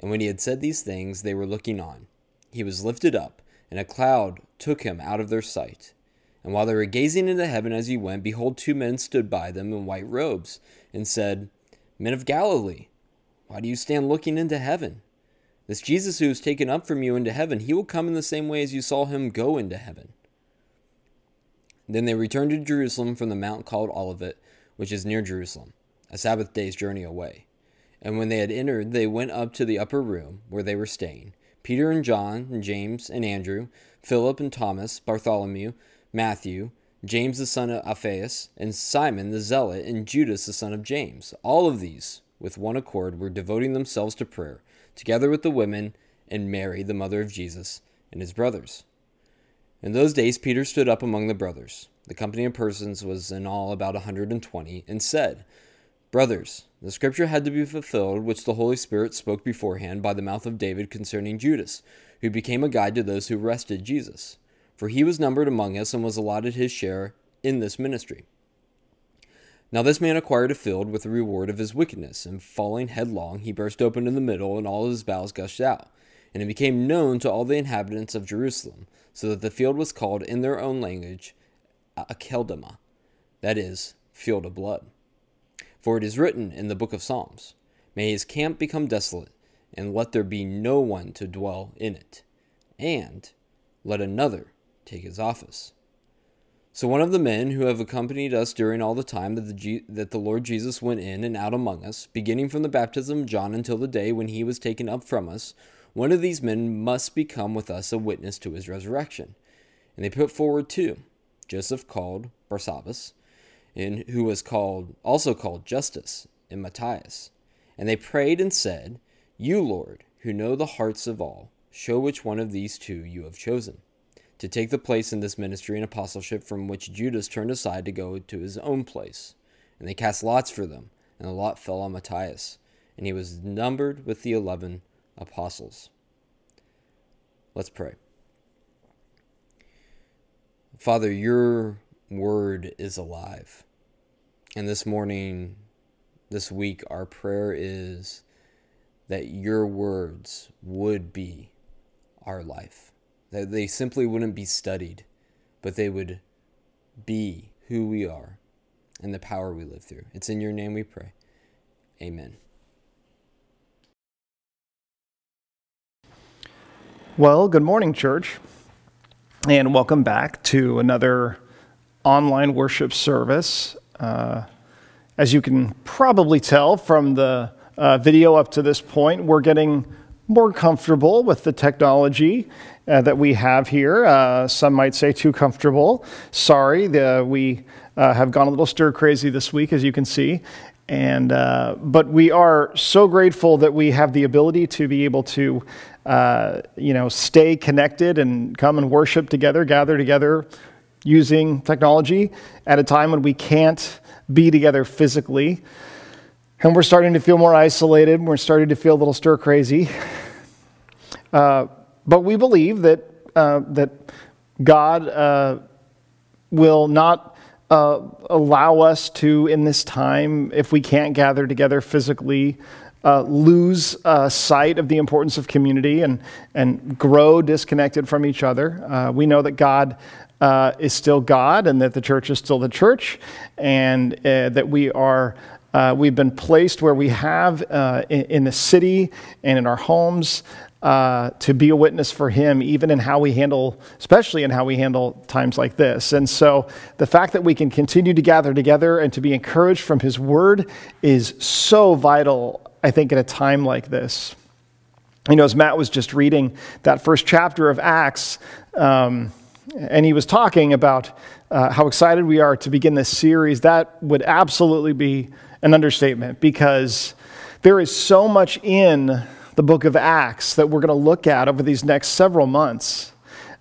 And when he had said these things, they were looking on. He was lifted up, and a cloud took him out of their sight. And while they were gazing into heaven as he went, behold, two men stood by them in white robes, and said, Men of Galilee, why do you stand looking into heaven? This Jesus who is taken up from you into heaven, he will come in the same way as you saw him go into heaven. Then they returned to Jerusalem from the mount called Olivet, which is near Jerusalem, a Sabbath day's journey away. And when they had entered, they went up to the upper room where they were staying Peter and John, and James and Andrew, Philip and Thomas, Bartholomew, Matthew, James the son of Alphaeus, and Simon the zealot, and Judas the son of James. All of these, with one accord, were devoting themselves to prayer, together with the women and Mary, the mother of Jesus, and his brothers. In those days, Peter stood up among the brothers. The company of persons was in all about a hundred and twenty, and said, Brothers, the scripture had to be fulfilled, which the Holy Spirit spoke beforehand by the mouth of David concerning Judas, who became a guide to those who arrested Jesus. For he was numbered among us and was allotted his share in this ministry. Now this man acquired a field with the reward of his wickedness, and falling headlong, he burst open in the middle, and all his bowels gushed out. And it became known to all the inhabitants of Jerusalem, so that the field was called in their own language Akeldama, that is, field of blood. For it is written in the book of Psalms May his camp become desolate, and let there be no one to dwell in it, and let another take his office. So one of the men who have accompanied us during all the time that the, that the Lord Jesus went in and out among us, beginning from the baptism of John until the day when he was taken up from us, one of these men must become with us a witness to his resurrection. And they put forward two Joseph called Barsabbas, and who was called also called Justus and Matthias. And they prayed and said, You, Lord, who know the hearts of all, show which one of these two you have chosen to take the place in this ministry and apostleship from which Judas turned aside to go to his own place. And they cast lots for them, and the lot fell on Matthias, and he was numbered with the eleven apostles. Let's pray. Father, your word is alive. And this morning, this week, our prayer is that your words would be our life. That they simply wouldn't be studied, but they would be who we are and the power we live through. It's in your name we pray. Amen. Well, good morning, church, and welcome back to another online worship service. Uh, as you can probably tell from the uh, video up to this point, we're getting more comfortable with the technology uh, that we have here. Uh, some might say too comfortable. Sorry, the, we uh, have gone a little stir crazy this week, as you can see. And, uh, but we are so grateful that we have the ability to be able to, uh, you know, stay connected and come and worship together, gather together using technology at a time when we can't be together physically. And we're starting to feel more isolated. We're starting to feel a little stir crazy. Uh, but we believe that, uh, that God uh, will not uh, allow us to, in this time, if we can't gather together physically, uh, lose uh, sight of the importance of community and, and grow disconnected from each other. Uh, we know that God uh, is still God and that the church is still the church, and uh, that we are. Uh, we've been placed where we have in, in, the city and in our homes uh, to be a witness for Him, even in how we handle, especially in how we handle times like this. And so the fact that we can continue to gather together and to be encouraged from His Word is so vital, I think, at a time like this. You know, as Matt was just reading that first chapter of Acts, um, and he was talking about uh, how excited we are to begin this series, that would absolutely be an understatement because there is so much in the book of Acts that we're going to look at over these next several months.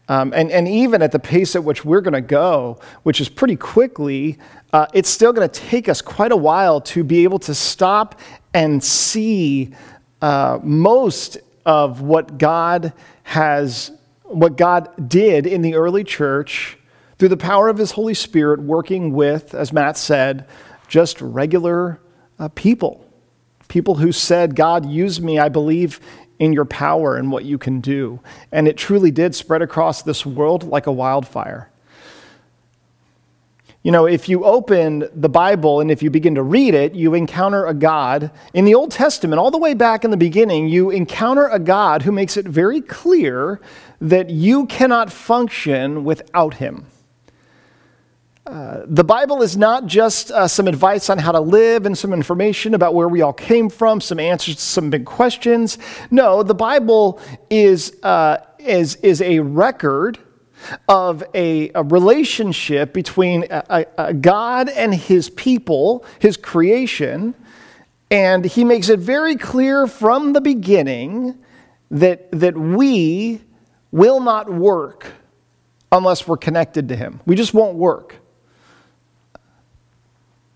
Um, and, and even at the pace at which we're going to go, which is pretty quickly, uh, it's still going to take us quite a while to be able to stop and see uh, most of what God has, what God did in the early church through the power of His Holy Spirit, working with, as Matt said, just regular uh, people. People who said, God, use me. I believe in your power and what you can do. And it truly did spread across this world like a wildfire. You know, if you open the Bible and if you begin to read it, you encounter a God. In the Old Testament, all the way back in the beginning, you encounter a God who makes it very clear that you cannot function without him. Uh, the Bible is not just uh, some advice on how to live and some information about where we all came from, some answers to some big questions. No, the Bible is, uh, is, is a record of a, a relationship between a, a God and his people, his creation. And he makes it very clear from the beginning that, that we will not work unless we're connected to him. We just won't work.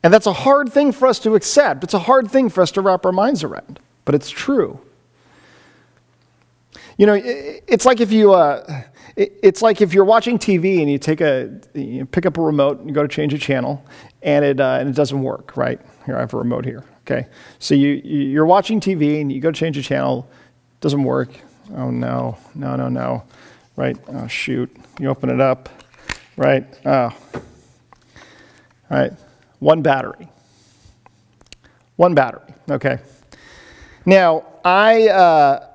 And that's a hard thing for us to accept. It's a hard thing for us to wrap our minds around, but it's true. You know, it's like if you, uh, it's like if you're watching TV and you take a, you pick up a remote and you go to change a channel, and it uh, and it doesn't work. Right here, I have a remote here. Okay, so you you're watching TV and you go to change a channel, doesn't work. Oh no, no, no, no. Right? Oh shoot! You open it up. Right? Oh. All right. One battery. One battery. Okay. Now I. Uh,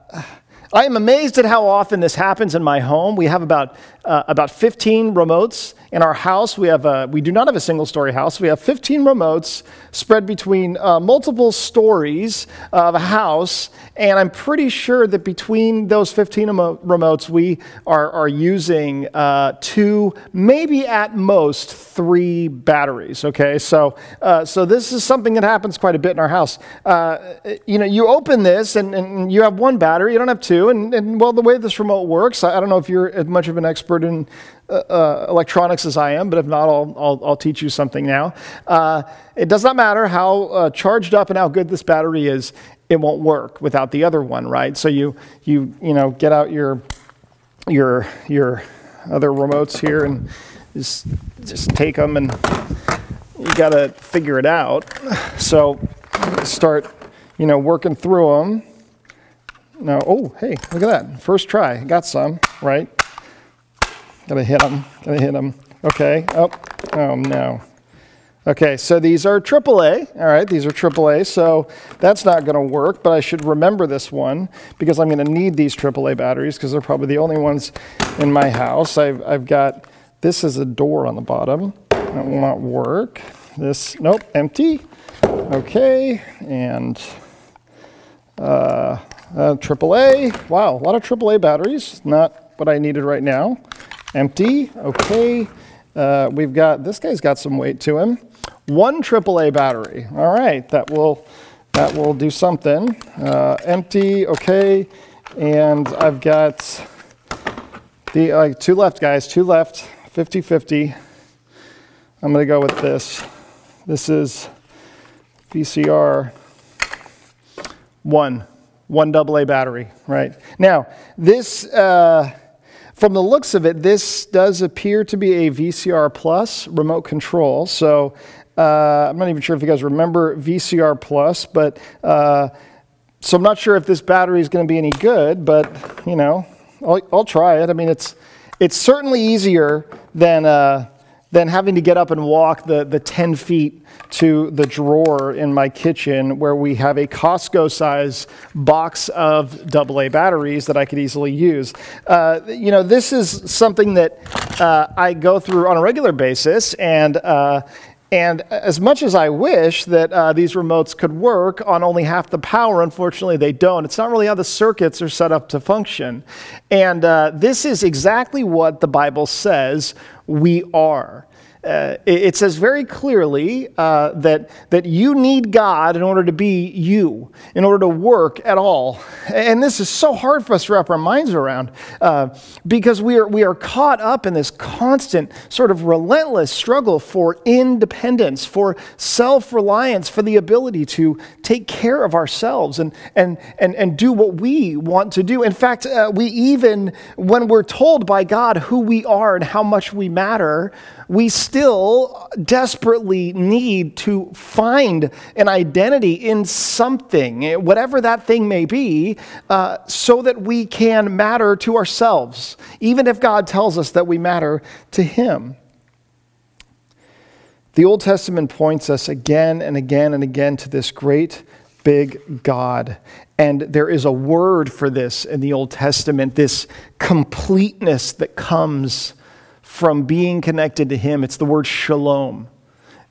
I am amazed at how often this happens in my home. We have about, uh, about 15 remotes in our house. We, have a, we do not have a single story house. We have 15 remotes spread between uh, multiple stories of a house. And I'm pretty sure that between those 15 emo- remotes, we are, are using uh, two, maybe at most three batteries. Okay, so, uh, so this is something that happens quite a bit in our house. Uh, you know, you open this and, and you have one battery, you don't have two. And, and well, the way this remote works, I, I don't know if you're much of an expert in uh, uh, electronics as I am, but if not, I'll, I'll, I'll teach you something now. Uh, it does not matter how uh, charged up and how good this battery is, it won't work without the other one, right? So you, you, you know, get out your, your, your other remotes here and just, just take them and you got to figure it out. So start, you know, working through them. Now, oh, hey, look at that. First try, got some, right? Gotta hit them. Gotta hit them. Okay. Oh, oh no. Okay, so these are AAA. All right, these are AAA. So that's not going to work, but I should remember this one because I'm going to need these AAA batteries because they're probably the only ones in my house. I've, I've got this is a door on the bottom. That will not work. This, nope, empty. Okay, and uh, uh, AAA. Wow, a lot of AAA batteries. Not what I needed right now. Empty, okay. Uh, we've got, this guy's got some weight to him. One AAA battery, all right, that will, that will do something. Uh, empty, okay. And I've got the, uh, two left guys, two left, 50-50. I'm gonna go with this. This is VCR one, one AA battery, right? Now, this, uh, from the looks of it, this does appear to be a VCR Plus remote control. So uh, I'm not even sure if you guys remember VCR Plus, but uh, so I'm not sure if this battery is going to be any good, but you know, I'll, I'll, try it. I mean, it's it's certainly easier than uh, than having to get up and walk the, the 10 feet to the drawer in my kitchen where we have a Costco size box of AA batteries that I could easily use. Uh, you know, this is something that uh, I go through on a regular basis, and uh, and as much as I wish that uh, these remotes could work on only half the power, unfortunately they don't. It's not really how the circuits are set up to function. And uh, this is exactly what the Bible says we are uh, it, says very clearly uh, that, that you need God in order to be you, in order to work at all. And this is so hard for us to wrap our minds around uh, because we are, we are caught up in this constant, sort of relentless struggle for independence, for self reliance, for the ability to take care of ourselves and, and, and, and do what we want to do. In fact, uh, we even, when we're told by God who we are and how much we matter, we still desperately need to find an identity in something, whatever that thing may be, uh, so that we can matter to ourselves, even if God tells us that we matter to Him. The Old Testament points us again and again and again to this great big God. And there is a word for this in the Old Testament, this completeness that comes from being connected to Him. It's the word shalom.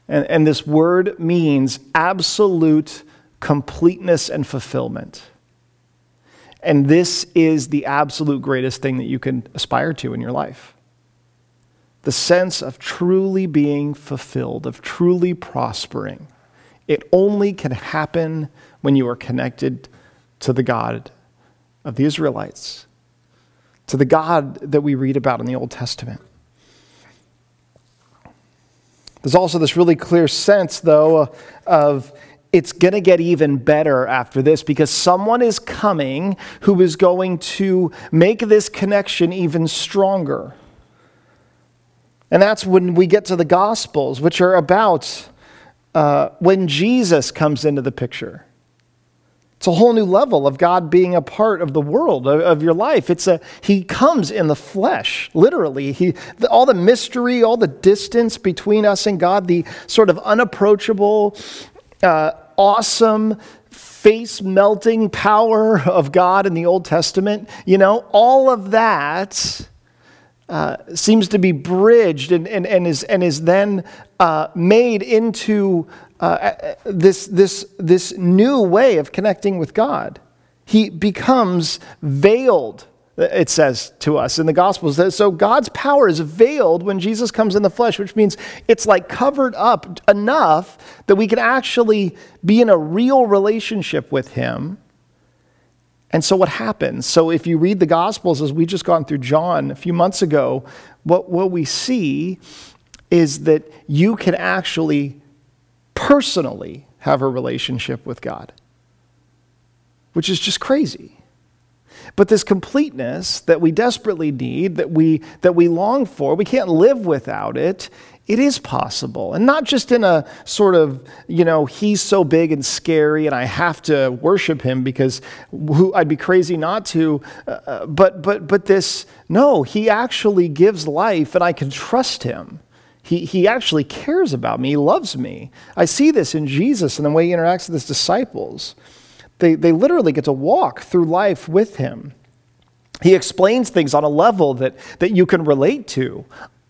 And, and this word means absolute completeness and fulfillment. And this is the absolute greatest thing that you can aspire to in your life. The sense of truly being fulfilled, of truly prospering. It only can happen when you are connected to the God of the Israelites, to the God that we read about in the Old Testament. There's also this really clear sense, though, of it's going to get even better after this because someone is coming who is going to make this connection even stronger. And that's when we get to the Gospels, which are about uh, when Jesus comes into the picture. It's a whole new level of God being a part of the world, of, of your life. It's a, he comes in the flesh, literally. He, the, all the mystery, all the distance between us and God, the sort of unapproachable, uh, awesome, face melting power of God in the Old Testament, you know, all of that uh, seems to be bridged and, and, and, is, and is then uh, made into uh, uh, this, this, this new way of connecting with God. He becomes veiled, it says to us in the Gospels. So God's power is veiled when Jesus comes in the flesh, which means it's like covered up enough that we can actually be in a real relationship with Him. And so, what happens? So, if you read the Gospels, as we just gone through John a few months ago, what, what we see is that you can actually personally have a relationship with God, which is just crazy. But this completeness that we desperately need, that we, that we long for, we can't live without it. It is possible. And not just in a sort of, you know, he's so big and scary and I have to worship him because who, I'd be crazy not to. Uh, uh but, but, but this, no, he actually gives life and I can trust him. He, he actually cares about me. He loves me. I see this in Jesus and the way he interacts with his disciples. They, they literally get to walk through life with him. He explains things on a level that, that you can relate to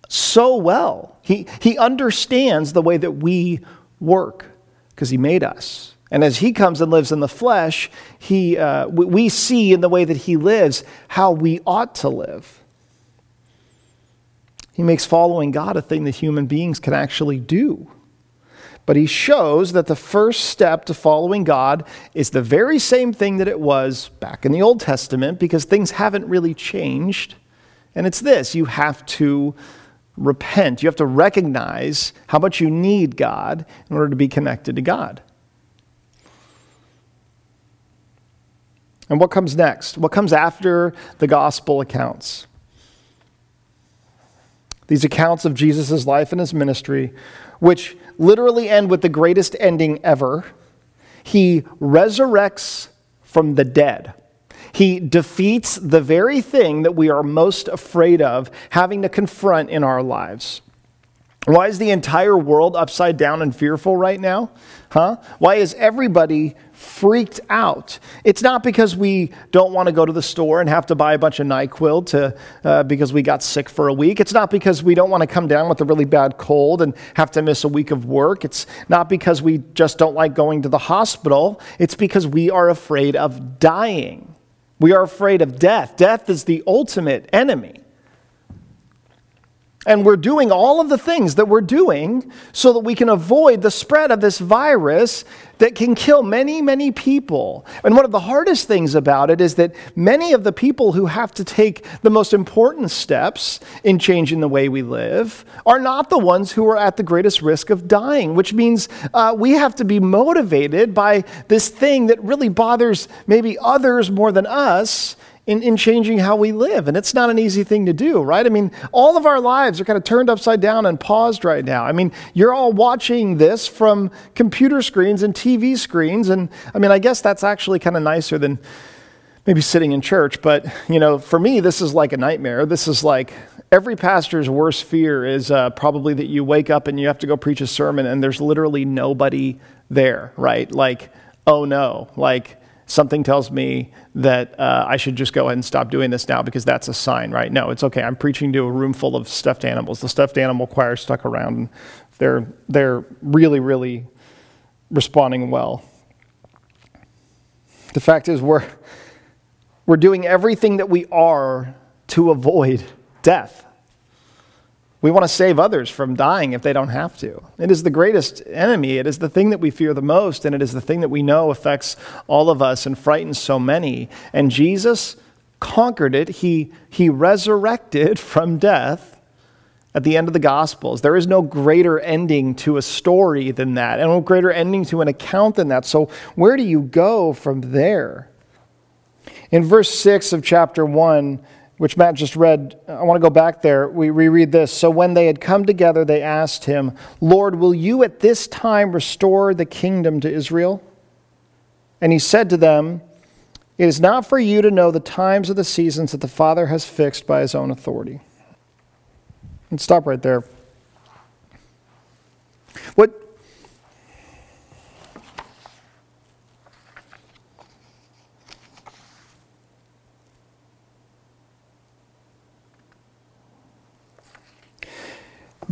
so well. He, he understands the way that we work because he made us. And as he comes and lives in the flesh, he, uh, we see in the way that he lives how we ought to live. He makes following God a thing that human beings can actually do. But he shows that the first step to following God is the very same thing that it was back in the Old Testament because things haven't really changed. And it's this you have to repent. You have to recognize how much you need God in order to be connected to God. And what comes next? What comes after the gospel accounts? These accounts of Jesus' life and his ministry, which literally end with the greatest ending ever. He resurrects from the dead. He defeats the very thing that we are most afraid of having to confront in our lives. Why is the entire world upside down and fearful right now? Huh? Why is everybody freaked out? It's not because we don't want to go to the store and have to buy a bunch of NyQuil to, uh, because we got sick for a week. It's not because we don't want to come down with a really bad cold and have to miss a week of work. It's not because we just don't like going to the hospital. It's because we are afraid of dying. We are afraid of death. Death is the ultimate enemy. And we're doing all of the things that we're doing so that we can avoid the spread of this virus that can kill many, many people. And one of the hardest things about it is that many of the people who have to take the most important steps in changing the way we live are not the ones who are at the greatest risk of dying, which means uh, we have to be motivated by this thing that really bothers maybe others more than us in, in changing how we live. And it's not an easy thing to do, right? I mean, all of our lives are kind of turned upside down and paused right now. I mean, you're all watching this from computer screens and TV screens. And I mean, I guess that's actually kind of nicer than maybe sitting in church. But, you know, for me, this is like a nightmare. This is like every pastor's worst fear is uh, probably that you wake up and you have to go preach a sermon and there's literally nobody there, right? Like, oh no, like, something tells me that uh, I should just go ahead and stop doing this now because that's a sign, right? No, it's okay. I'm preaching to a room full of stuffed animals. The stuffed animal choir stuck around, and they're, they're really, really responding well. The fact is, we're, we're doing everything that we are to avoid death. We want to save others from dying if they don't have to. It is the greatest enemy. It is the thing that we fear the most, and it is the thing that we know affects all of us and frightens so many. And Jesus conquered it. He, he resurrected from death at the end of the Gospels. There is no greater ending to a story than that, and no greater ending to an account than that. So, where do you go from there? In verse 6 of chapter 1, which Matt just read, I want to go back there. We reread this. So when they had come together, they asked him, Lord, will you at this time restore the kingdom to Israel? And he said to them, It is not for you to know the times or the seasons that the Father has fixed by his own authority. And stop right there. What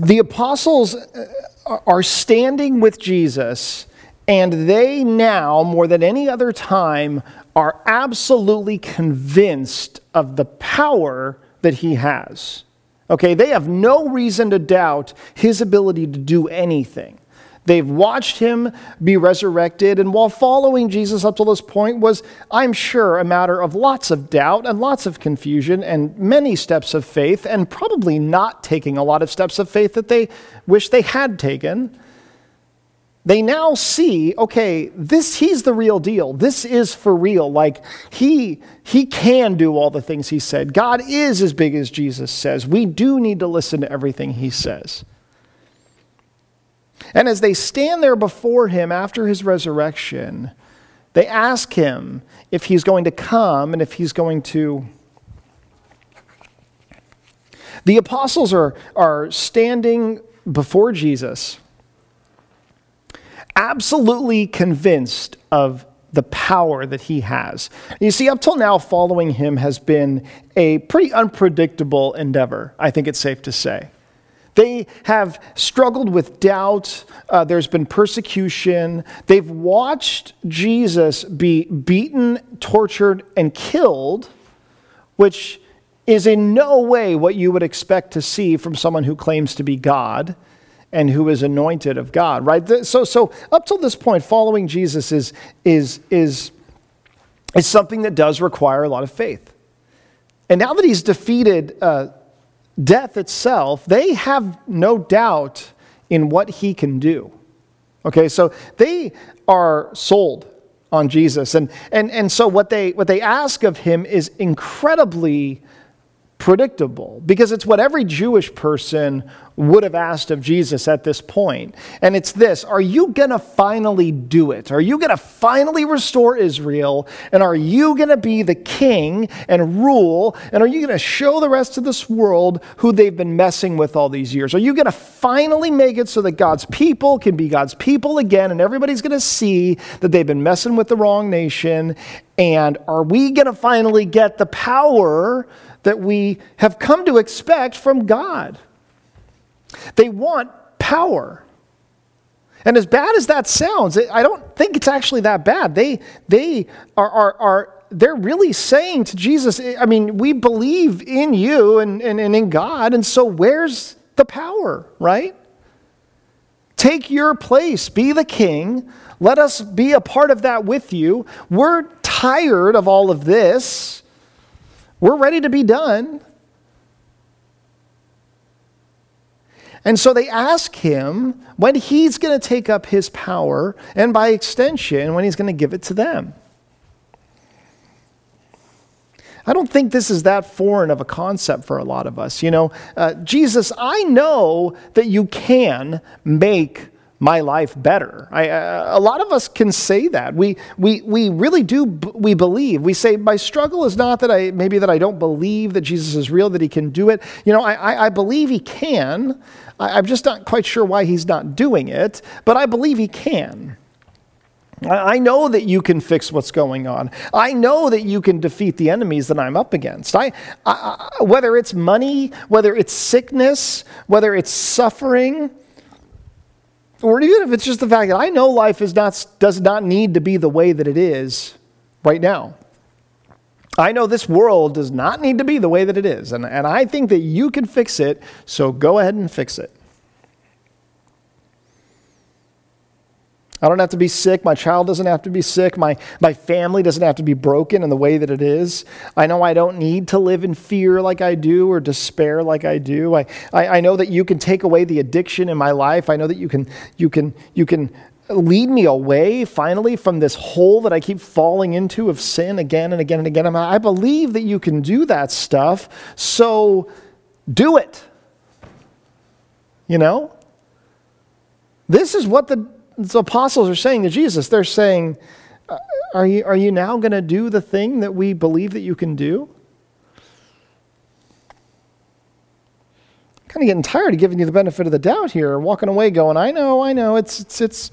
the apostles uh, are standing with Jesus, and they now, more than any other time, are absolutely convinced of the power that he has. Okay, they have no reason to doubt his ability to do anything. They've watched him be resurrected, and while following Jesus up to this point was, I'm sure, a matter of lots of doubt and lots of confusion and many steps of faith, and probably not taking a lot of steps of faith that they wish they had taken. They now see, okay, this he's the real deal. This is for real. Like he he can do all the things he said. God is as big as Jesus says. We do need to listen to everything he says. And as they stand there before him after his resurrection, they ask him if he's going to come and if he's going to. The apostles are, are standing before Jesus, absolutely convinced of the power that he has. You see, up till now, following him has been a pretty unpredictable endeavor, I think it's safe to say. They have struggled with doubt. Uh, there's been persecution. They've watched Jesus be beaten, tortured, and killed, which is in no way what you would expect to see from someone who claims to be God and who is anointed of God, right? So, so up till this point, following Jesus is, is, is, is something that does require a lot of faith. And now that he's defeated uh, death itself, they have no doubt in what he can do. Okay, so they are sold on Jesus. And, and, and so what they, what they ask of him is incredibly predictable because it's what every Jewish person would have asked of Jesus at this point. And it's this Are you going to finally do it? Are you going to finally restore Israel? And are you going to be the king and rule? And are you going to show the rest of this world who they've been messing with all these years? Are you going to finally make it so that God's people can be God's people again and everybody's going to see that they've been messing with the wrong nation? And are we going to finally get the power? That we have come to expect from God. They want power. And as bad as that sounds, I don't think it's actually that bad. They, they are, are, are they're really saying to Jesus, I mean, we believe in you and, and, and in God, and so where's the power, right? Take your place, be the king. Let us be a part of that with you. We're tired of all of this. We're ready to be done. And so they ask him when he's going to take up his power, and by extension, when he's going to give it to them. I don't think this is that foreign of a concept for a lot of us. You know, uh, Jesus, I know that you can make my life better. I, uh, a lot of us can say that. We, we, we really do, we believe. We say, my struggle is not that I, maybe that I don't believe that Jesus is real, that he can do it. You know, I, I, I believe he can. I, I'm just not quite sure why he's not doing it, but I believe he can. I know that you can fix what's going on. I know that you can defeat the enemies that I'm up against. I, I, whether it's money, whether it's sickness, whether it's suffering, or even if it's just the fact that I know life is not, does not need to be the way that it is right now. I know this world does not need to be the way that it is, and, and I think that you can fix it, so go ahead and fix it. I don't have to be sick. My child doesn't have to be sick. My, my family doesn't have to be broken in the way that it is. I know I don't need to live in fear like I do or despair like I do. I, I, I know that you can take away the addiction in my life. I know that you can, you can, you can lead me away finally from this hole that I keep falling into of sin again and again and again. I believe that you can do that stuff. So do it. You know? This is what the the apostles are saying to Jesus, they're saying, uh, Are you, are you now going to do the thing that we believe that you can do? kind of getting tired of giving you the benefit of the doubt here, walking away going, I know, I know, it's, it's, it's,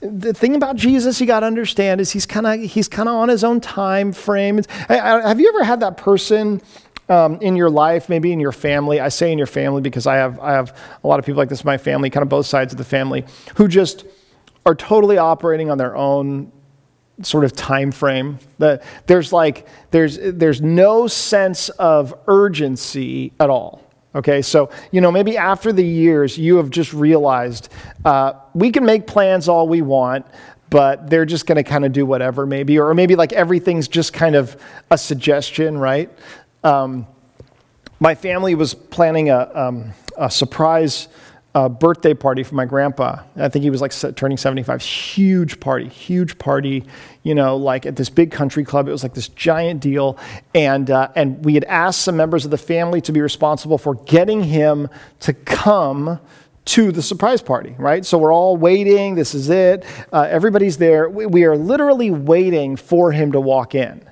the thing about Jesus you got to understand is he's kind of he's kind of on his own time frame. have you ever had that person um, in your life, maybe in your family? I say in your family because I have I have a lot of people like this in my family, kind of both sides of the family, who just are totally operating on their own sort of time frame. That there's like there's there's no sense of urgency at all. Okay so you know maybe after the years you have just realized uh, we can make plans all we want but they're just going to kind of do whatever maybe or maybe like everything's just kind of a suggestion right? Um, my family was planning a, um, a surprise a birthday party for my grandpa. I think he was like turning 75. Huge party, huge party, you know, like at this big country club. It was like this giant deal. And, uh, and we had asked some members of the family to be responsible for getting him to come to the surprise party, right? So we're all waiting. This is it. Uh, everybody's there. We, we are literally waiting for him to walk in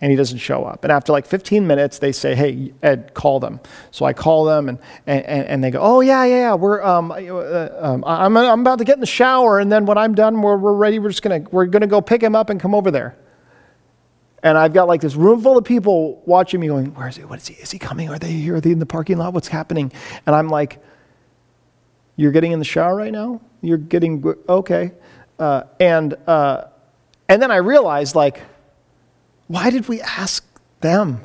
and he doesn't show up. And after like 15 minutes, they say, "Hey, Ed, call them." So I call them, and and, and they go, "Oh yeah, yeah, yeah. We're um, uh, um, I'm I'm about to get in the shower, and then when I'm done, we're we're ready. We're just gonna we're gonna go pick him up and come over there." And I've got like this room full of people watching me, going, "Where is he? What is he? Is he coming? Are they here? Are they in the parking lot? What's happening?" And I'm like, "You're getting in the shower right now? You're getting okay?" Uh, and uh, and then I realized like why did we ask them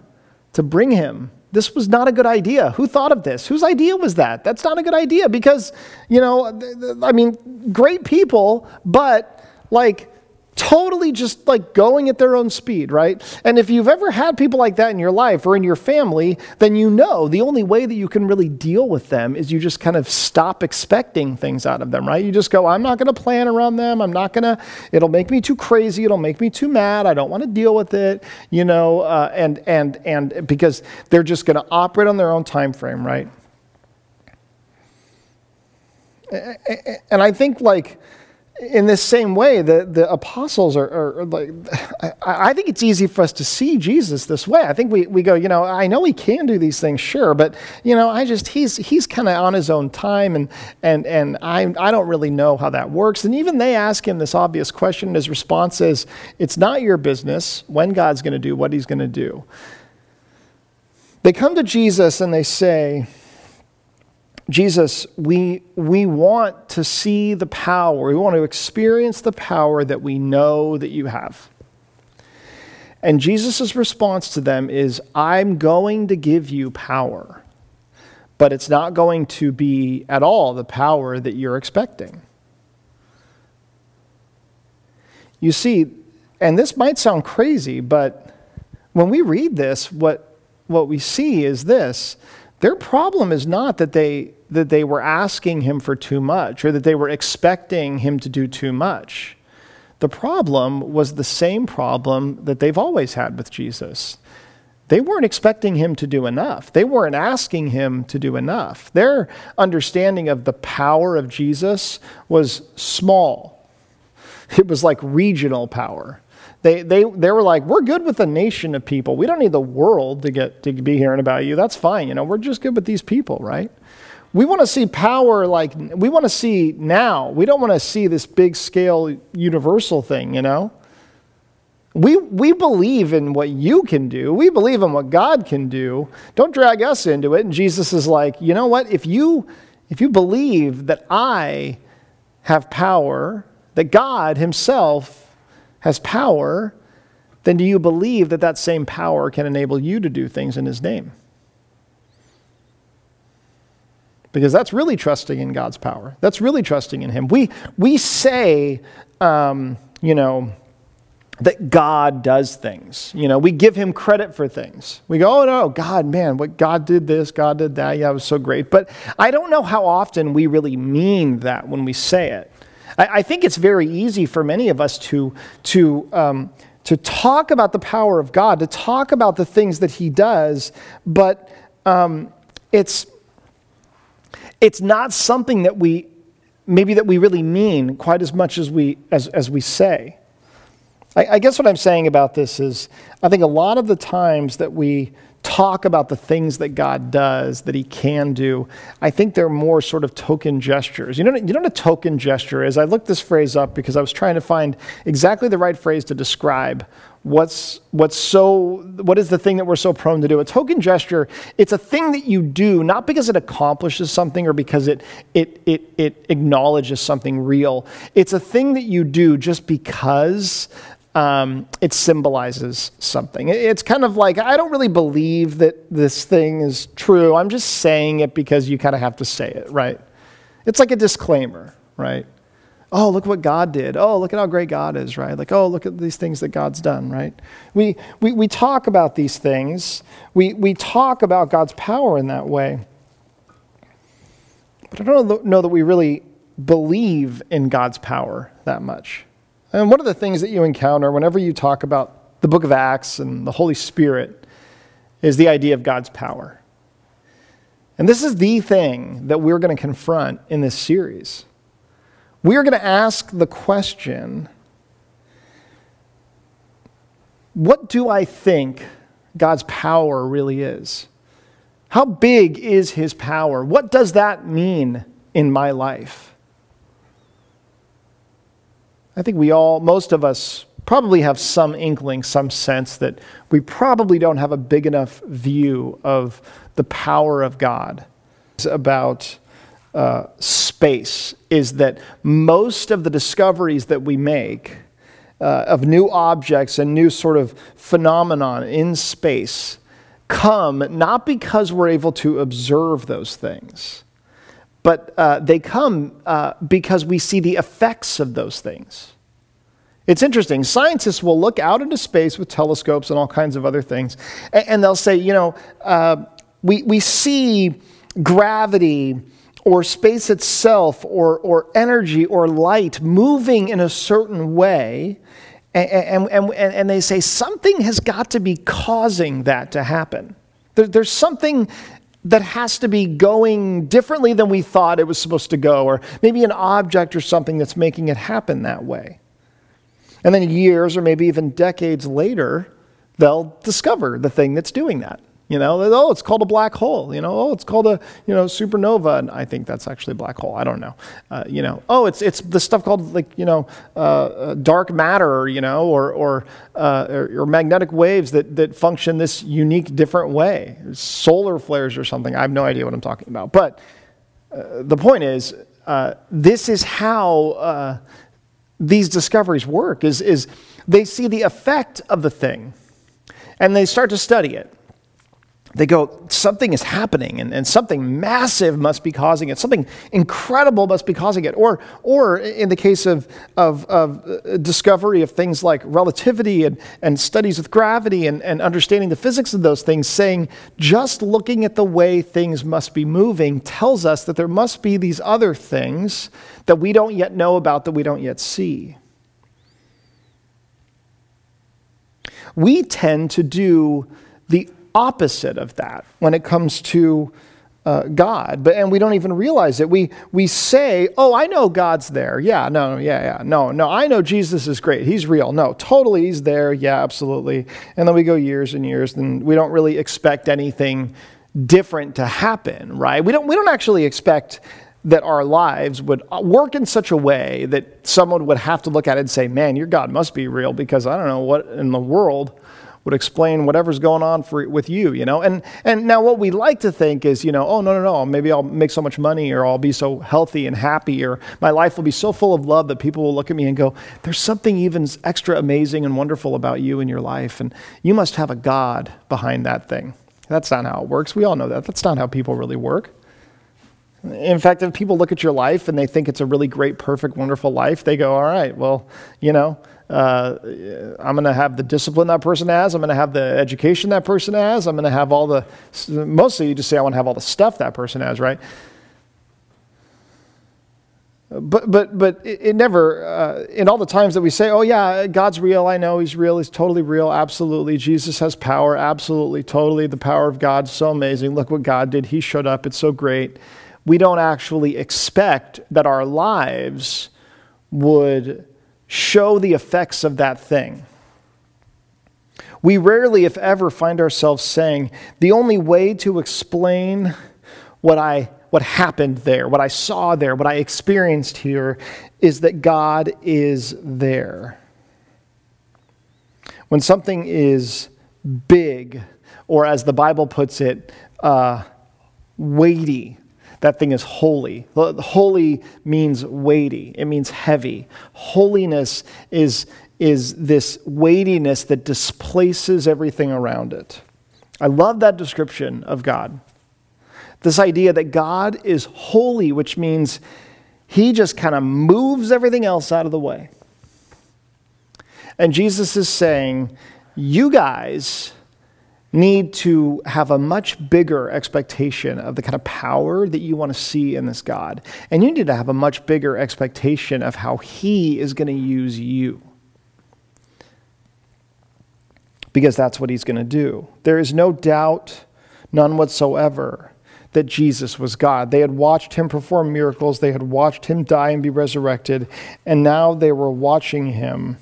to bring him? This was not a good idea. Who thought of this? Whose idea was that? That's not a good idea because, you know, I mean, great people, but like totally just like going at their own speed, right? And if you've ever had people like that in your life or in your family, then you know the only way that you can really deal with them is you just kind of stop expecting things out of them, right? You just go, I'm not going to plan around them. I'm not going to, it'll make me too crazy. It'll make me too mad. I don't want to deal with it, you know, uh, and, and, and because they're just going to operate on their own time frame, right? And I think like, in this same way, the, the apostles are, are, are like, I, I, think it's easy for us to see Jesus this way. I think we, we go, you know, I know he can do these things, sure, but, you know, I just, he's, he's kind of on his own time, and, and, and I, I don't really know how that works. And even they ask him this obvious question, and his response is, it's not your business when God's going to do what he's going to do. They come to Jesus and they say, Jesus, we, we want to see the power, we want to experience the power that we know that you have. And Jesus' response to them is, I'm going to give you power, but it's not going to be at all the power that you're expecting. You see, and this might sound crazy, but when we read this, what, what we see is this their problem is not that they, that they were asking him for too much or that they were expecting him to do too much. The problem was the same problem that they've always had with Jesus. They weren't expecting him to do enough. They weren't asking him to do enough. Their understanding of the power of Jesus was small, it was like regional power. They, they, they were like, we're good with a nation of people. We don't need the world to get to be hearing about you. That's fine. You know, we're just good with these people, right? We want to see power like we want to see now. We don't want to see this big scale universal thing, you know? We, we believe in what you can do. We believe in what God can do. Don't drag us into it. And Jesus is like, you know what? If you, if you believe that I have power, that God Himself has power, then do you believe that that same power can enable you to do things in His name? Because that's really trusting in God's power. That's really trusting in Him. We, we say, um, you know, that God does things. You know, we give him credit for things. We go, oh no, God, man, what God did this, God did that. Yeah, it was so great. But I don't know how often we really mean that when we say it. I, I think it's very easy for many of us to, to, um, to talk about the power of God, to talk about the things that He does, but um, it's, it's not something that we maybe that we really mean quite as much as we as, as we say. I, I guess what I'm saying about this is I think a lot of the times that we talk about the things that God does, that He can do, I think they're more sort of token gestures. You know, you know what a token gesture is? I looked this phrase up because I was trying to find exactly the right phrase to describe what's what's so what is the thing that we're so prone to do a token gesture it's a thing that you do not because it accomplishes something or because it it it, it acknowledges something real it's a thing that you do just because um, it symbolizes something. It's kind of like, I don't really believe that this thing is true. I'm just saying it because you kind of have to say it, right? It's like a disclaimer, right? Oh, look what God did. Oh, look at how great God is, right? Like, oh, look at these things that God's done, right? We, we, we talk about these things. We, we talk about God's power in that way. But I don't know that we really believe in God's power that much. And one of the things that you encounter whenever you talk about the book of Acts and the Holy Spirit is the idea of God's power. And this is the thing that we're going to confront in this series. We are going to ask the question what do I think God's power really is? How big is his power? What does that mean in my life? I think we all, most of us, probably have some inkling, some sense that we probably don't have a big enough view of the power of God. It's about uh, space, is that most of the discoveries that we make uh, of new objects and new sort of phenomenon in space come not because we're able to observe those things but uh, they come uh, because we see the effects of those things. It's interesting. Scientists will look out into space with telescopes and all kinds of other things, and, and they'll say, you know, uh, we, we see gravity or space itself or, or energy or light moving in a certain way. And, and, and, and they say something has got to be causing that to happen. There, there's something that has to be going differently than we thought it was supposed to go, or maybe an object or something that's making it happen that way. And then years or maybe even decades later, they'll discover the thing that's doing that. You know, oh, it's called a black hole. You know, oh, it's called a you know supernova. And I think that's actually a black hole. I don't know. Uh, you know, oh, it's it's the stuff called like you know uh, uh dark matter. You know, or or, uh, or, or magnetic waves that that function this unique different way. Solar flares or something. I have no idea what I'm talking about. But uh, the point is, uh, this is how these discoveries work. Is is they see the effect of the thing, and they start to study it they go, something is happening and, and something massive must be causing it. Something incredible must be causing it. Or, or in the case of, of, of uh, discovery of things like relativity and, and studies with gravity and, and understanding the physics of those things, saying just looking at the way things must be moving tells us that there must be these other things that we don't yet know about, that we don't yet see. We tend to do the opposite of that when it comes to uh, God, but and we don't even realize it. We we say, "Oh, I know God's there." Yeah, no, yeah, yeah, no, no. I know Jesus is great. He's real. No, totally, He's there. Yeah, absolutely. And then we go years and years, and we don't really expect anything different to happen, right? We don't we don't actually expect that our lives would work in such a way that someone would have to look at it and say, "Man, your God must be real," because I don't know what in the world would explain whatever's going on for, with you, you know? And, and now what we like to think is, you know, oh, no, no, no, maybe I'll make so much money or I'll be so healthy and happy or my life will be so full of love that people will look at me and go, there's something even extra amazing and wonderful about you and your life. And you must have a God behind that thing. That's not how it works. We all know that. That's not how people really work. In fact, if people look at your life and they think it's a really great, perfect, wonderful life, they go, all right, well, you know, uh, I'm going to have the discipline that person has. I'm going to have the education that person has. I'm going to have all the, mostly you just say, I want to have all the stuff that person has, right? But, but, but it, it never, uh, in all the times that we say, oh, yeah, God's real, I know He's real, He's totally real, absolutely. Jesus has power, absolutely, totally. The power of God's so amazing. Look what God did. He showed up, it's so great. We don't actually expect that our lives would show the effects of that thing. We rarely, if ever, find ourselves saying, the only way to explain what I what happened there, what I saw there, what I experienced here, is that God is there. When something is big, or as the Bible puts it, uh, weighty, that thing is holy. Holy means weighty, it means heavy. Holiness is, is this weightiness that displaces everything around it. I love that description of God. This idea that God is holy, which means he just kind of moves everything else out of the way. And Jesus is saying, You guys need to have a much bigger expectation of the kind of power that you want to see in this God. And you need to have a much bigger expectation of how He is going to use you. Because that's what He's going to do. There is no doubt, none whatsoever, that Jesus was God. They had watched Him perform miracles, they had watched Him die and be resurrected, and now they were watching Him.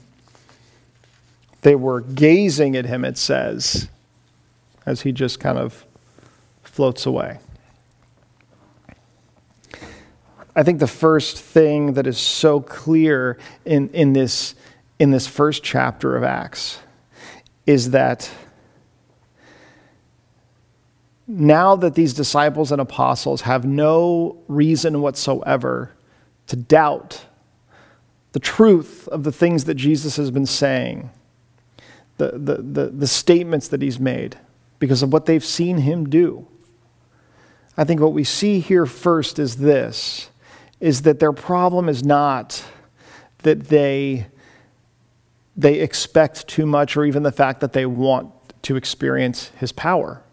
They were gazing at Him, it says as he just kind of floats away. I think the first thing that is so clear in, in, this, in this first chapter of Acts is that now that these disciples and apostles have no reason whatsoever to doubt the truth of the things that Jesus has been saying, the, the, the, the statements that he's made, because of what they've seen him do. I think what we see here first is this is that their problem is not that they they expect too much or even the fact that they want to experience his power.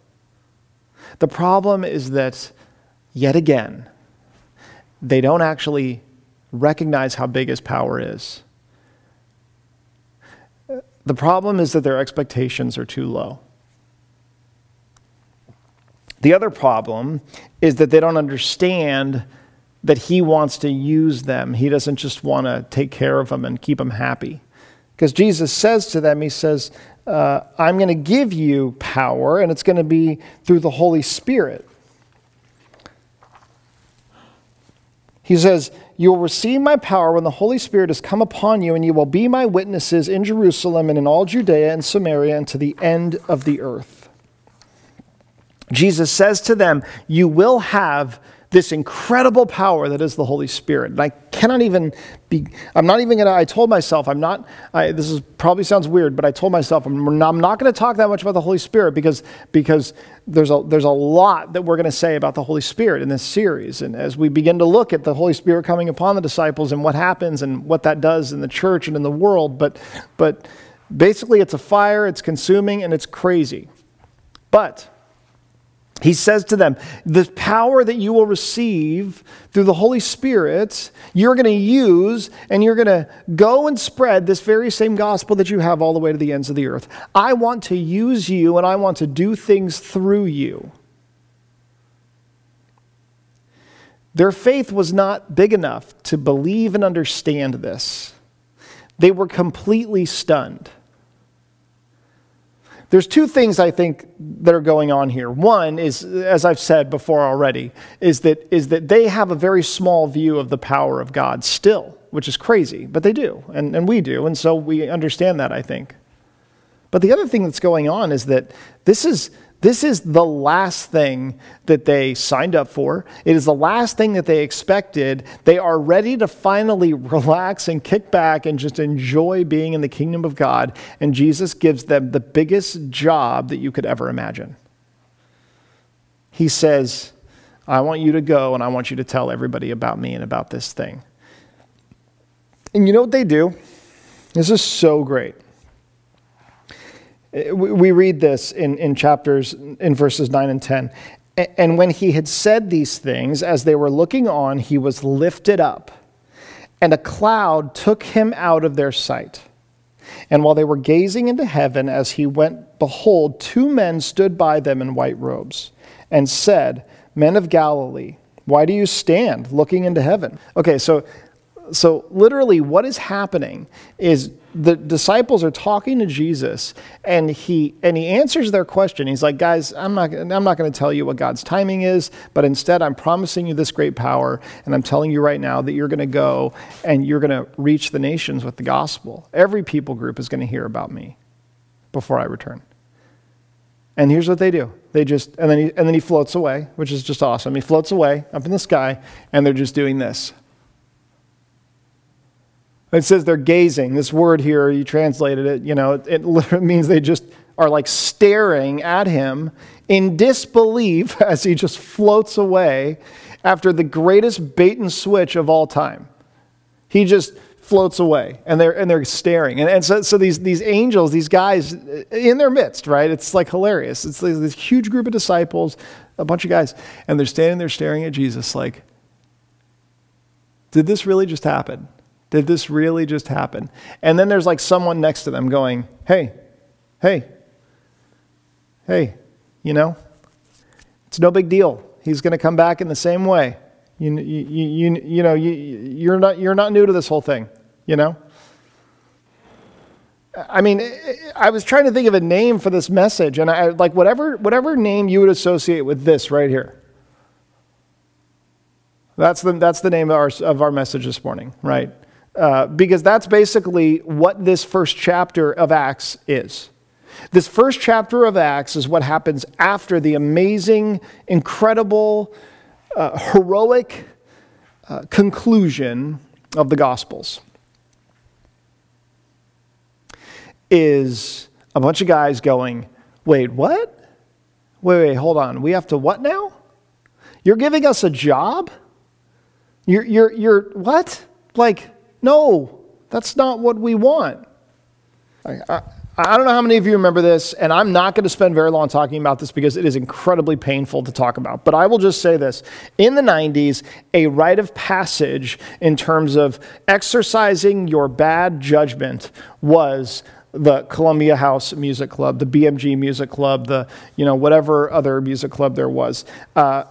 The problem is that, yet again, they don't actually recognize how big his power is. The problem is that their expectations are too low. The other problem is that they don't understand that he wants to use them. He doesn't just want to take care of them and keep them happy. Because Jesus says to them, He says, uh, I'm going to give you power, and it's going to be through the Holy Spirit. He says, You will receive my power when the Holy Spirit has come upon you, and you will be my witnesses in Jerusalem and in all Judea and Samaria and to the end of the earth. Jesus says to them, You will have this incredible power that is the Holy Spirit. And I cannot even be, I'm not even going to, I told myself, I'm not, I, this is probably sounds weird, but I told myself, I'm I'm not going to talk that much about the Holy Spirit because, because there's, a, there's a lot that we're going to say about the Holy Spirit in this series. And as we begin to look at the Holy Spirit coming upon the disciples and what happens and what that does in the church and in the world, but, but basically it's a fire, it's consuming, and it's crazy. But, he says to them, The power that you will receive through the Holy Spirit, you're going to use, and you're going to go and spread this very same gospel that you have all the way to the ends of the earth. I want to use you, and I want to do things through you. Their faith was not big enough to believe and understand this, they were completely stunned. There's two things I think that are going on here. One is, as I've said before already, is that, is that they have a very small view of the power of God still, which is crazy, but they do, and, and we do, and so we understand that, I think. But the other thing that's going on is that this is, this is the last thing that they signed up for. It is the last thing that they expected. They are ready to finally relax and kick back and just enjoy being in the kingdom of God. And Jesus gives them the biggest job that you could ever imagine. He says, I want you to go and I want you to tell everybody about me and about this thing. And you know what they do? This is so great. We read this in, in chapters, in verses 9 and 10. And when he had said these things, as they were looking on, he was lifted up, and a cloud took him out of their sight. And while they were gazing into heaven as he went, behold, two men stood by them in white robes, and said, Men of Galilee, why do you stand looking into heaven? Okay, so so literally what is happening is the disciples are talking to Jesus and he and he answers their question. He's like, "Guys, I'm not I'm not going to tell you what God's timing is, but instead I'm promising you this great power and I'm telling you right now that you're going to go and you're going to reach the nations with the gospel. Every people group is going to hear about me before I return." And here's what they do. They just and then he and then he floats away, which is just awesome. He floats away up in the sky and they're just doing this. It says they're gazing. This word here, you translated it, you know, it, it literally means they just are like staring at him in disbelief as he just floats away after the greatest bait and switch of all time. He just floats away and they're, and they're staring. And, and so, so these, these angels, these guys uh, in their midst, right? It's like hilarious. It's this huge group of disciples, a bunch of guys, and they're standing there staring at Jesus like, did this really just happen? Did this really just happen? And then there's like someone next to them going, hey, hey, hey, you know, it's no big deal. He's going to come back in the same way. You, you, you, you know, you, you're, not, you're not new to this whole thing, you know? I mean, I was trying to think of a name for this message, and I like whatever, whatever name you would associate with this right here. That's the, that's the name of our, of our message this morning, right? Uh, because that's basically what this first chapter of Acts is. This first chapter of Acts is what happens after the amazing, incredible, uh, heroic uh, conclusion of the Gospels. Is a bunch of guys going, wait, what? Wait, wait, hold on. We have to what now? You're giving us a job? You're, you're, you're what? Like, no, that's not what we want. I, I don't know how many of you remember this, and I'm not going to spend very long talking about this because it is incredibly painful to talk about. But I will just say this. In the 90s, a rite of passage in terms of exercising your bad judgment was the Columbia House Music Club, the BMG Music Club, the, you know, whatever other music club there was. Uh,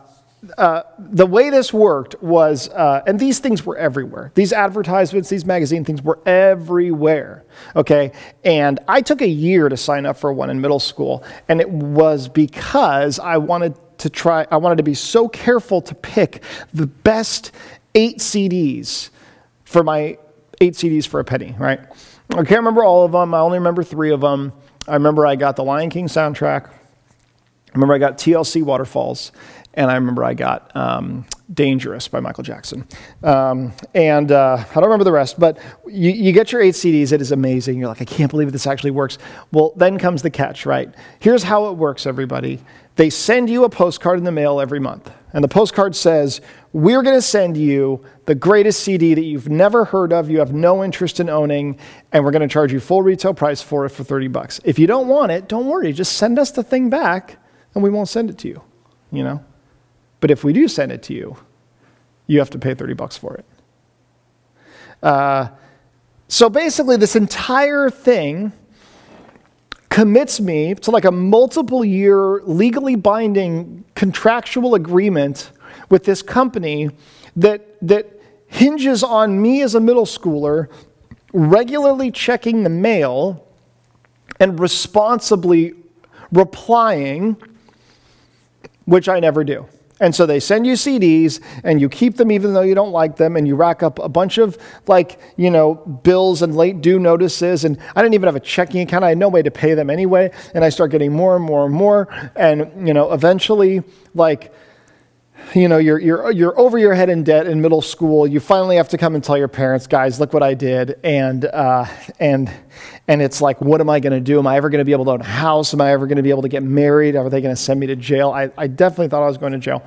uh, the way this worked was, uh, and these things were everywhere. These advertisements, these magazine things were everywhere. Okay. And I took a year to sign up for one in middle school. And it was because I wanted to try, I wanted to be so careful to pick the best eight CDs for my eight CDs for a penny, right? I can't remember all of them. I only remember three of them. I remember I got the Lion King soundtrack. I remember I got TLC Waterfalls and I remember I got um, Dangerous by Michael Jackson. Um, and uh, I don't remember the rest, but you, you, get your eight CDs. It is amazing. You're like, I can't believe this actually works. Well, then comes the catch, right? Here's how it works, everybody. They send you a postcard in the mail every month. And the postcard says, We're going to send you the greatest CD that you've never heard of, you have no interest in owning, and we're going to charge you full retail price for it for 30 bucks. If you don't want it, don't worry. Just send us the thing back, and we won't send it to you, you know? But if we do send it to you, you have to pay 30 bucks for it. Uh, so basically, this entire thing commits me to like a multiple year, legally binding contractual agreement with this company that, that hinges on me as a middle schooler regularly checking the mail and responsibly replying, which I never do. And so they send you CDs and you keep them even though you don't like them and you rack up a bunch of like, you know, bills and late due notices. And I didn't even have a checking account. I had no way to pay them anyway. And I start getting more and more and more. And, you know, eventually, like, you know, you're, you're, you're over your head in debt in middle school. You finally have to come and tell your parents, guys, look what I did. And, uh, and, and it's like, what am I going to do? Am I ever going to be able to own a house? Am I ever going to be able to get married? Are they going to send me to jail? I, I definitely thought I was going to jail.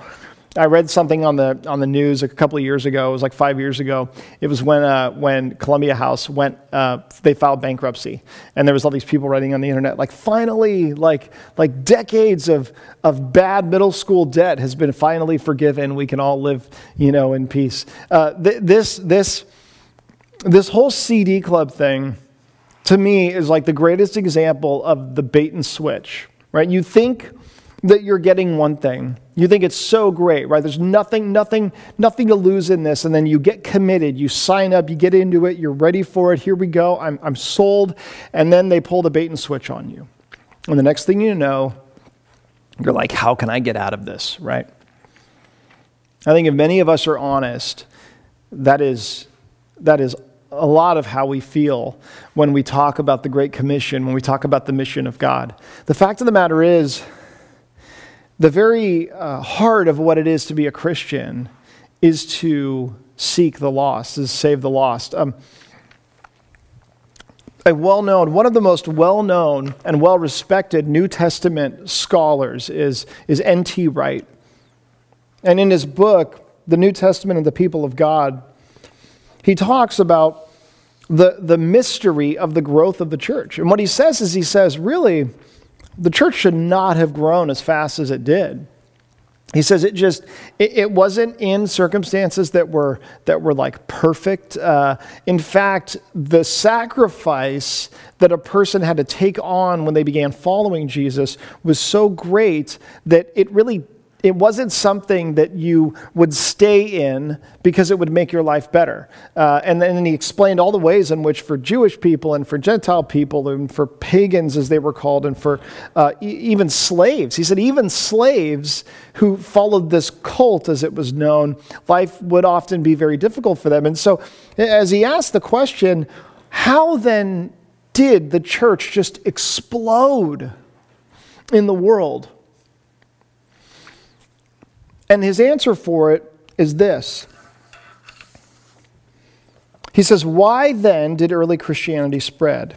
I read something on the on the news a couple of years ago. It was like five years ago. It was when uh, when Columbia House went. Uh, they filed bankruptcy, and there was all these people writing on the internet like, finally, like like decades of of bad middle school debt has been finally forgiven. We can all live, you know, in peace. Uh, th- this this this whole CD club thing, to me, is like the greatest example of the bait and switch. Right? You think that you're getting one thing. You think it's so great, right? There's nothing, nothing, nothing to lose in this. And then you get committed, you sign up, you get into it, you're ready for it. Here we go. I'm, I'm sold. And then they pull the bait and switch on you. And the next thing you know, you're like, how can I get out of this, right? I think if many of us are honest, that is, that is a lot of how we feel when we talk about the Great Commission, when we talk about the mission of God. The fact of the matter is, the very uh, heart of what it is to be a Christian is to seek the lost, is save the lost. Um, a well known, one of the most well known and well respected New Testament scholars is, is N.T. Wright. And in his book, The New Testament and the People of God, he talks about the, the mystery of the growth of the church. And what he says is, he says, really, the church should not have grown as fast as it did. He says it just it, it wasn't in circumstances that were that were like perfect. Uh, in fact, the sacrifice that a person had to take on when they began following Jesus was so great that it really it wasn't something that you would stay in because it would make your life better. Uh, and then he explained all the ways in which, for Jewish people and for Gentile people and for pagans, as they were called, and for uh, e- even slaves, he said, even slaves who followed this cult, as it was known, life would often be very difficult for them. And so, as he asked the question, how then did the church just explode in the world? And his answer for it is this. He says, Why then did early Christianity spread?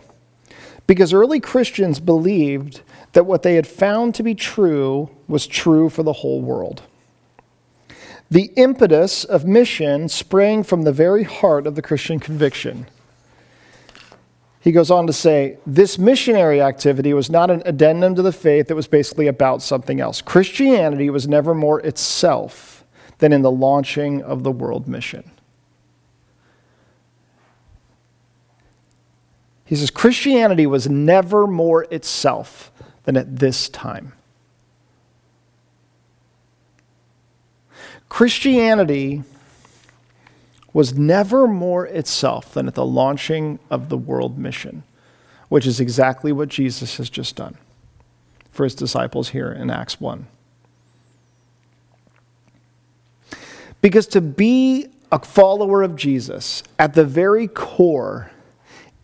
Because early Christians believed that what they had found to be true was true for the whole world. The impetus of mission sprang from the very heart of the Christian conviction. He goes on to say this missionary activity was not an addendum to the faith, it was basically about something else. Christianity was never more itself than in the launching of the world mission. He says Christianity was never more itself than at this time. Christianity was never more itself than at the launching of the world mission, which is exactly what Jesus has just done for his disciples here in Acts 1. Because to be a follower of Jesus at the very core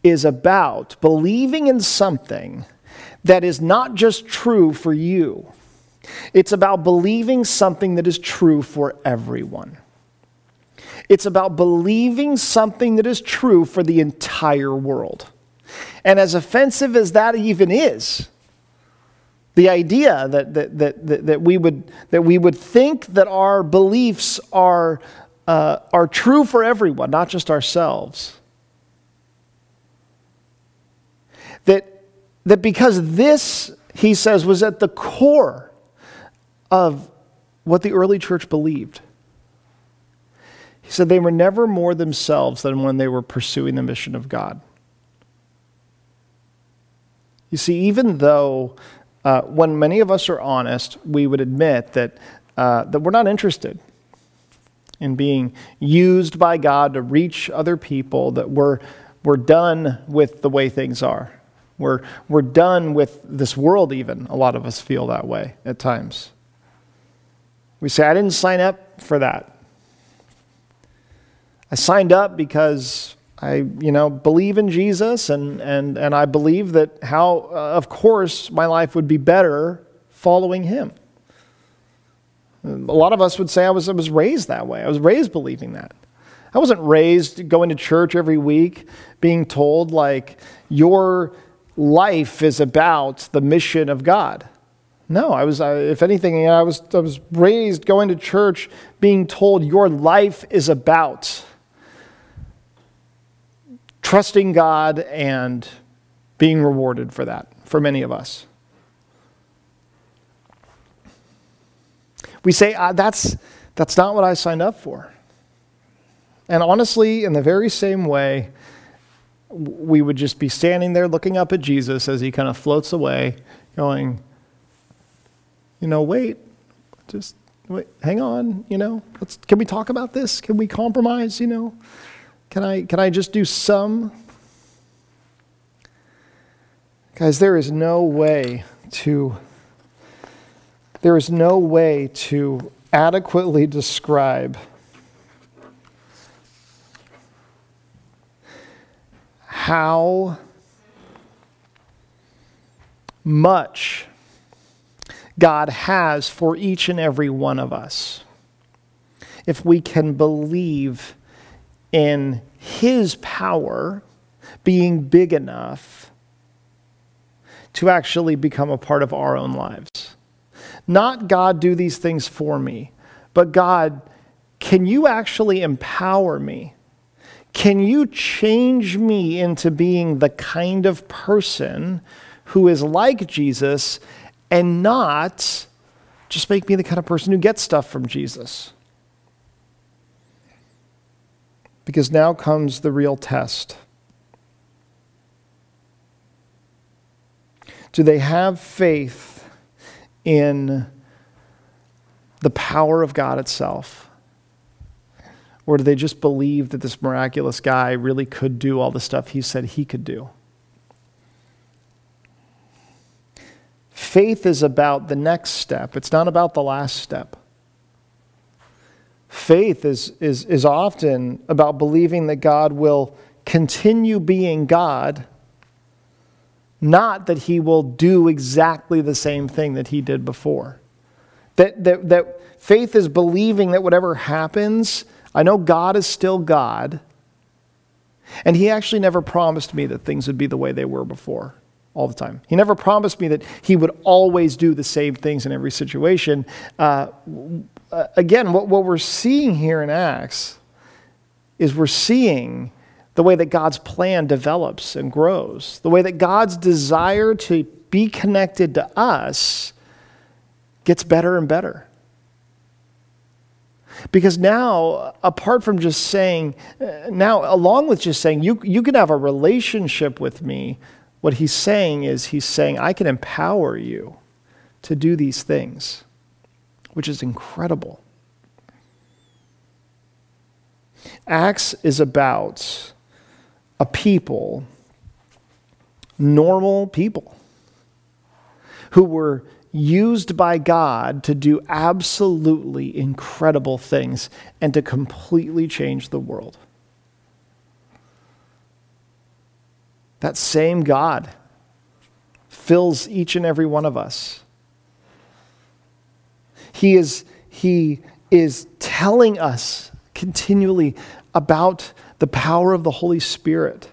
is about believing in something that is not just true for you, it's about believing something that is true for everyone. It's about believing something that is true for the entire world. And as offensive as that even is, the idea that, that, that, that, we, would, that we would think that our beliefs are, uh, are true for everyone, not just ourselves. That, that because this, he says, was at the core of what the early church believed he said they were never more themselves than when they were pursuing the mission of God. You see, even though uh, when many of us are honest, we would admit that, uh, that we're not interested in being used by God to reach other people, that we're, we're done with the way things are. We're, we're done with this world, even. A lot of us feel that way at times. We say, I didn't sign up for that. I signed up because I, you know, believe in Jesus and, and, and I believe that how, uh, of course, my life would be better following him. A lot of us would say I was, I was raised that way. I was raised believing that. I wasn't raised going to church every week being told, like, your life is about the mission of God. No, I was, uh, if anything, I was, I was raised going to church being told your life is about trusting God and being rewarded for that, for many of us. We say, ah, that's, that's not what I signed up for. And honestly, in the very same way, we would just be standing there looking up at Jesus as he kind of floats away, going, you know, wait, just wait, hang on, you know, let's, can we talk about this? Can we compromise, you know? Can I, can I just do some? Guys, there is no way to there is no way to adequately describe how much God has for each and every one of us. If we can believe in His power being big enough to actually become a part of our own lives. Not God, do these things for me, but God, can you actually empower me? Can you change me into being the kind of person who is like Jesus and not just make me the kind of person who gets stuff from Jesus? Because now comes the real test. Do they have faith in the power of God itself? Or do they just believe that this miraculous guy really could do all the stuff he said he could do? Faith is about the next step, it's not about the last step. Faith is, is, is often about believing that God will continue being God, not that he will do exactly the same thing that he did before. That, that, that faith is believing that whatever happens, I know God is still God, and he actually never promised me that things would be the way they were before all the time. He never promised me that he would always do the same things in every situation. Uh, uh, again, what, what we're seeing here in Acts is we're seeing the way that God's plan develops and grows, the way that God's desire to be connected to us gets better and better. Because now, apart from just saying, uh, now, along with just saying, you, you can have a relationship with me, what he's saying is, he's saying, I can empower you to do these things, which is incredible. Acts is about a people, normal people, who were used by God to do absolutely incredible things and to completely change the world. That same God fills each and every one of us. He is, he is telling us continually about the power of the Holy Spirit.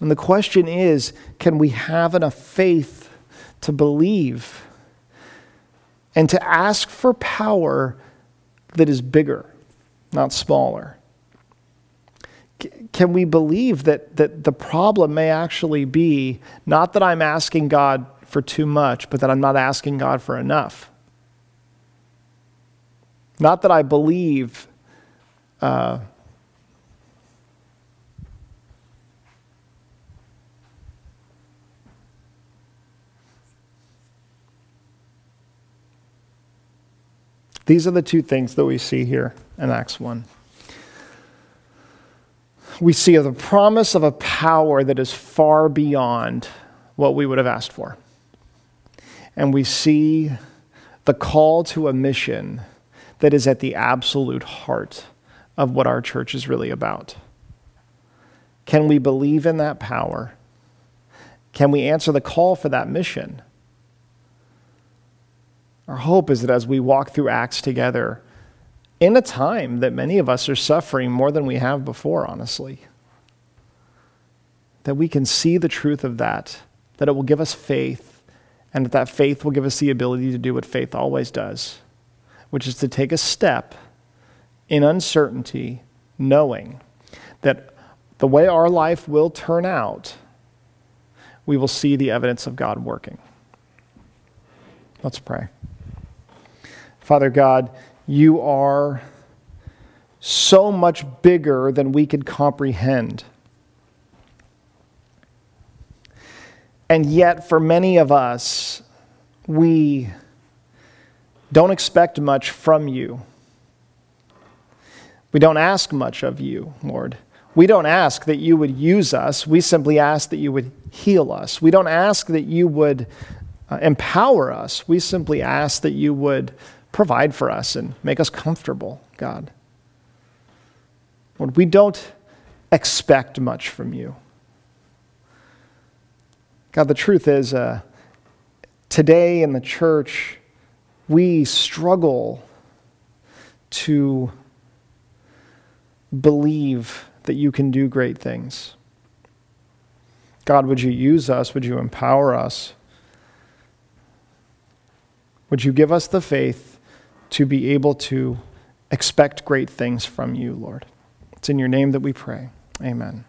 And the question is can we have enough faith to believe and to ask for power that is bigger, not smaller? Can we believe that, that the problem may actually be not that I'm asking God for too much, but that I'm not asking God for enough? Not that I believe uh, These are the two things that we see here in Acts 1. We see the promise of a power that is far beyond what we would have asked for. And we see the call to a mission that is at the absolute heart of what our church is really about. Can we believe in that power? Can we answer the call for that mission? Our hope is that as we walk through Acts together, in a time that many of us are suffering more than we have before, honestly, that we can see the truth of that, that it will give us faith, and that that faith will give us the ability to do what faith always does which is to take a step in uncertainty, knowing that the way our life will turn out, we will see the evidence of God working. Let's pray. Father God, you are so much bigger than we could comprehend. And yet, for many of us, we don't expect much from you. We don't ask much of you, Lord. We don't ask that you would use us. We simply ask that you would heal us. We don't ask that you would uh, empower us. We simply ask that you would provide for us and make us comfortable, God. Lord, we don't expect much from you. God, the truth is, uh, today in the church, we struggle to believe that you can do great things. God, would you use us? Would you empower us? Would you give us the faith to be able to expect great things from you, Lord? It's in your name that we pray. Amen.